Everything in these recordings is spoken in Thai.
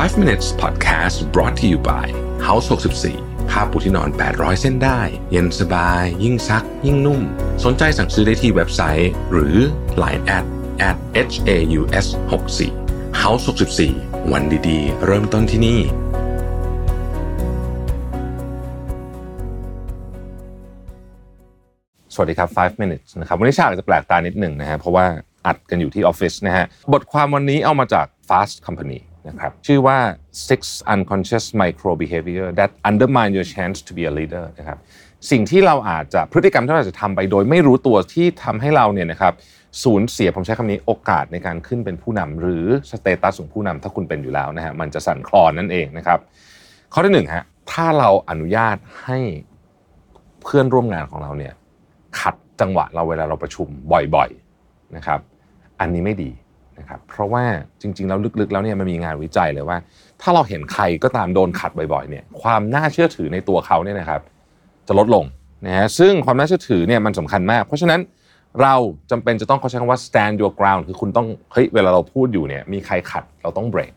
5 minutes podcast brought to you by House 64ผ้าปูที่นอน 800 เส้นได้ เย็นสบาย ยิ่งซัก ยิ่งนุ่ม สนใจสั่งซื้อได้ที่เว็บไซต์ หรือ Line at at h a u s 6 4 House 64วันดีๆ เริ่มต้นที่นี่สวัสดีครับ 5 minutes นะครับ วันนี้ฉากจจะแปลกตานิดหนึ่งนะฮะ เพราะว่าอัดกันอยู่ที่ออฟฟิศนะฮะ บทความวันนี้เอามาจาก Fast Company นะครับชื่อว่า six unconscious micro behavior that undermine your chance to be a leader นะครับสิ่งที่เราอาจจะพฤติกรรมที่เราอาจจะทำไปโดยไม่รู้ตัวที่ทำให้เราเนี่ยนะครับสูญเสียผมใช้คำนี้โอกาสในการขึ้นเป็นผู้นำหรือสเตตัสของผู้นำถ้าคุณเป็นอยู่แล้วนะฮะมันจะสั่นคลอนนั่นเองนะครับข้อที่หนึ่งฮะถ้าเราอนุญาตให้เพื่อนร่วมงานของเราเนี่ยขัดจังหวะเราเวลาเราประชุมบ่อยๆนะครับ อันนี้ไม่ดี นะครับเพราะว่าจริง ๆ แล้วลึกๆ แล้วเนี่ยมันมีงานวิจัยเลยว่า ถ้าเราเห็นใครก็ตามโดนขัดบ่อยๆเนี่ยความน่าเชื่อถือในตัวเขาเนี่ยนะครับ จะลดลงนะฮะซึ่งความน่าเชื่อถือเนี่ยมันสำคัญมาก เพราะฉะนั้นเราจำเป็นจะต้องเขาใช้คำว่า stand your ground คือคุณต้องเฮ้ยเวลาเราพูดอยู่เนี่ยมีใครขัดเราต้องเบรก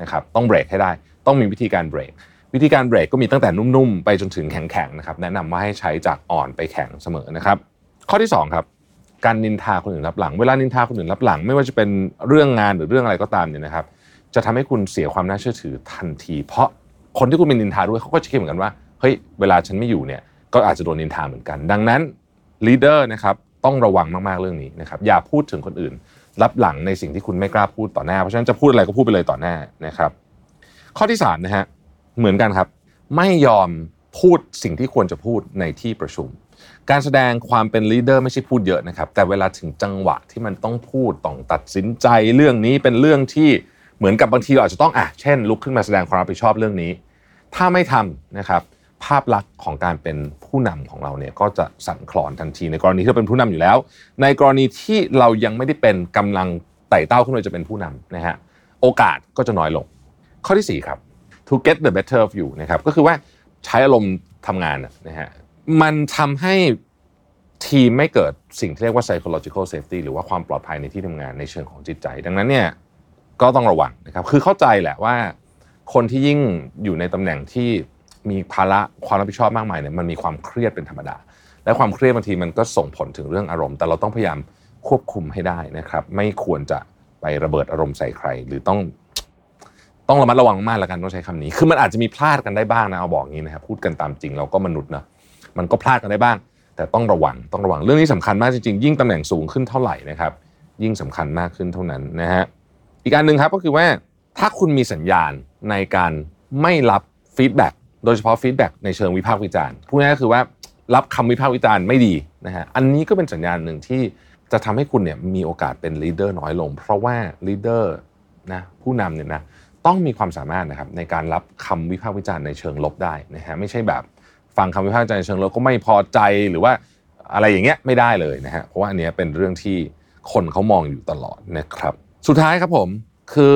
นะครับต้องเบรกให้ได้ ต้องมีวิธีการเบรกวิธีการเบรกก็มีตั้งแต่นุ่มๆ ไปจนถึงแข็งๆนะครับแนะนำว่าให้ใช้จากอ่อนไปแข็งเสมอนะครับ ข้อที่ 2 ครับ การนินทาคนอื่นรับหลัง เวลานินทาคนอื่นรับหลัง ไม่ว่าจะเป็นเรื่องงานหรือเรื่องอะไรก็ตามเนี่ยนะครับ จะทำให้คุณเสียความน่าเชื่อถือทันที เพราะคนที่คุณเป็นนินทาด้วยเขาก็จะคิดเหมือนกันว่าเฮ้ยเวลาฉันไม่อยู่เนี่ยก็อาจจะโดนนินทาเหมือนกัน ดังนั้นลีดเดอร์นะครับต้องระวังมากๆเรื่องนี้นะครับอย่าพูดถึงคนอื่น รับหลังในสิ่งที่คุณไม่กล้าพูดต่อหน้า เพราะฉะนั้นจะพูดอะไรก็พูดไปเลยต่อหน้านะครับ ข้อที่สามนะฮะเหมือนกันครับ ไม่ยอมพูดสิ่งที่ควรจะพูดในที่ประชุม การแสดงความเป็นลีดเดอร์ไม่ใช่พูดเยอะนะครับ แต่เวลาถึงจังหวะที่มันต้องพูดต้องตัดสินใจเรื่องนี้เป็นเรื่องที่เหมือนกับบางทีเราอาจจะต้องอะเช่น ลุกขึ้นมาแสดงความรับผิดชอบเรื่องนี้ ถ้าไม่ทำนะครับ ภาพลักษณ์ของการเป็นผู้นำของเราเนี่ยก็จะสั่นคลอนทันทีในกรณีที่เราเป็นผู้นำอยู่แล้ว ในกรณีที่เรายังไม่ได้เป็นกำลังไต่เต้าขึ้นมาจะเป็นผู้นำนะฮะโอกาสก็จะน้อยลง ข้อที่4ครับ to get the better of you นะครับก็คือว่าใช้อารมณ์ทำงานนะฮะ มันทำให้ทีมไม่เกิดสิ่งที่เรียกว่า psychological safety หรือว่าความปลอดภัยในที่ทำงานในเชิงของจิตใจ ดังนั้นเนี่ยก็ต้องระวังนะครับคือเข้าใจแหละว่า คนที่ยิ่งอยู่ในตำแหน่งที่มีภาระความรับผิดชอบมากมายเนี่ยมันมีความเครียดเป็นธรรมดา และความเครียดบางทีมันก็ส่งผลถึงเรื่องอารมณ์ แต่เราต้องพยายามควบคุมให้ได้นะครับ ไม่ควรจะไประเบิดอารมณ์ใส่ใคร หรือต้อง ต้องระมัดระวังมากแล้วกันต้องใช้คำนี้ คือมันอาจจะมีพลาดกันได้บ้างนะเอาบอกงี้นะครับพูดกันตามจริงเราก็มนุษย์นะ มันก็พลาดกันได้บ้าง แต่ต้องระวังต้องระวังเรื่องนี้สำคัญมากจริงๆ ยิ่งตำแหน่งสูงขึ้นเท่าไหร่นะครับ ยิ่งสำคัญมากขึ้นเท่านั้นนะฮะอีกประการหนึ่งครับก็คือว่าถ้าคุณมีสัญญาณในการไม่รับ feedback โดยเฉพาะ feedback ในเชิงวิพากษ์วิจารณ์พูดง่ายๆก็คือว่ารับคำวิพากษ์วิจารณ์ไม่ดีนะฮะอันนี้ก็เป็นสัญญาณหนึ่งที่จะทำให้คุณเนี่ยมีโอกาสเป็น leader น้อยลง เพราะว่า leader นะผู้นำเนี่ยนะต้องมีความสามารถนะครับในการรับคำวิพากษ์วิจารณ์ในเชิงลบได้นะฮะไม่ใช่แบบ ฟังคำวิพากษ์วิจารณ์ในเชิงลบก็ไม่พอใจหรือว่าอะไรอย่างเงี้ยไม่ได้เลยนะฮะเพราะว่าอันเนี้ยเป็นเรื่องที่คนเขามองอยู่ตลอดนะครับ สุดท้ายครับผมคือ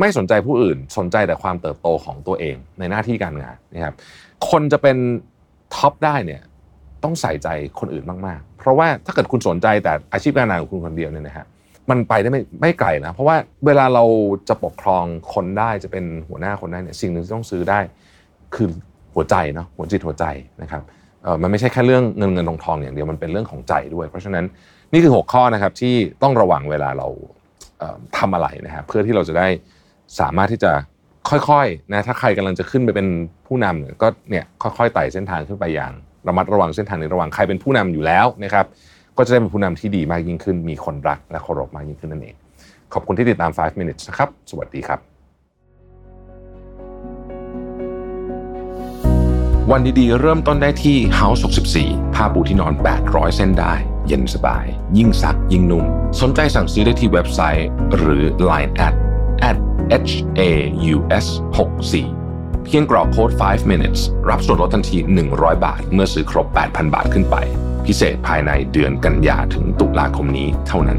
ไม่สนใจผู้อื่นสนใจแต่ความเติบโตของตัวเองในหน้าที่การงานนะครับคนจะเป็นท็อปได้เนี่ยต้องใส่ใจคนอื่นมากๆ เพราะว่าถ้าเกิดคุณสนใจแต่อาชีพการงานของคุณคนเดียวเนี่ยนะฮะมันไปได้ไม่ไม่ไกลนะเพราะว่าเวลาเราจะปกครองคนได้จะเป็นหัวหน้าคนได้เนี่ยสิ่งหนึ่งที่ต้องซื้อได้ คือ หัวใจเนาะหัวจิตหัวใจนะครับมันไม่ใช่แค่เรื่องเงินเงินทองทองอย่างเดียวมันเป็นเรื่องของใจด้วย เพราะฉะนั้นนี่คือ 6 ข้อนะครับที่ต้องระวังเวลาเราเอ่อทำอะไรนะครับเพื่อที่เราจะได้สามารถที่จะค่อยๆนะถ้าใครกำลังจะขึ้นไปเป็นผู้นำก็เนี่ยค่อยๆไต่เส้นทางขึ้นไปอย่างระมัดระวังเส้นทางในระหวังใครเป็นผู้นำอยู่แล้วนะครับก็จะได้เป็นผู้นำที่ดีมากยิ่งขึ้น มีคนรักและเคารพมากยิ่งขึ้นนั่นเอง ขอบคุณที่ติดตาม 5 minutes นะครับ สวัสดีครับ วันดีๆ เริ่มต้นได้ที่ House 64 ผ้าปูที่นอน 800 เส้นได้ เย็นสบาย ยิ่งซักยิ่งนุ่ม สนใจสั่งซื้อได้ที่เว็บไซต์ หรือ Line at at h a u s 6 4เพียงกรอกโค้ด 5 minutes รับส่วนลดทันที 100 บาท เมื่อซื้อครบ 8,000 บาทขึ้นไป พิเศษภายในเดือนกันยาถึงตุลาคมนี้เท่านั้น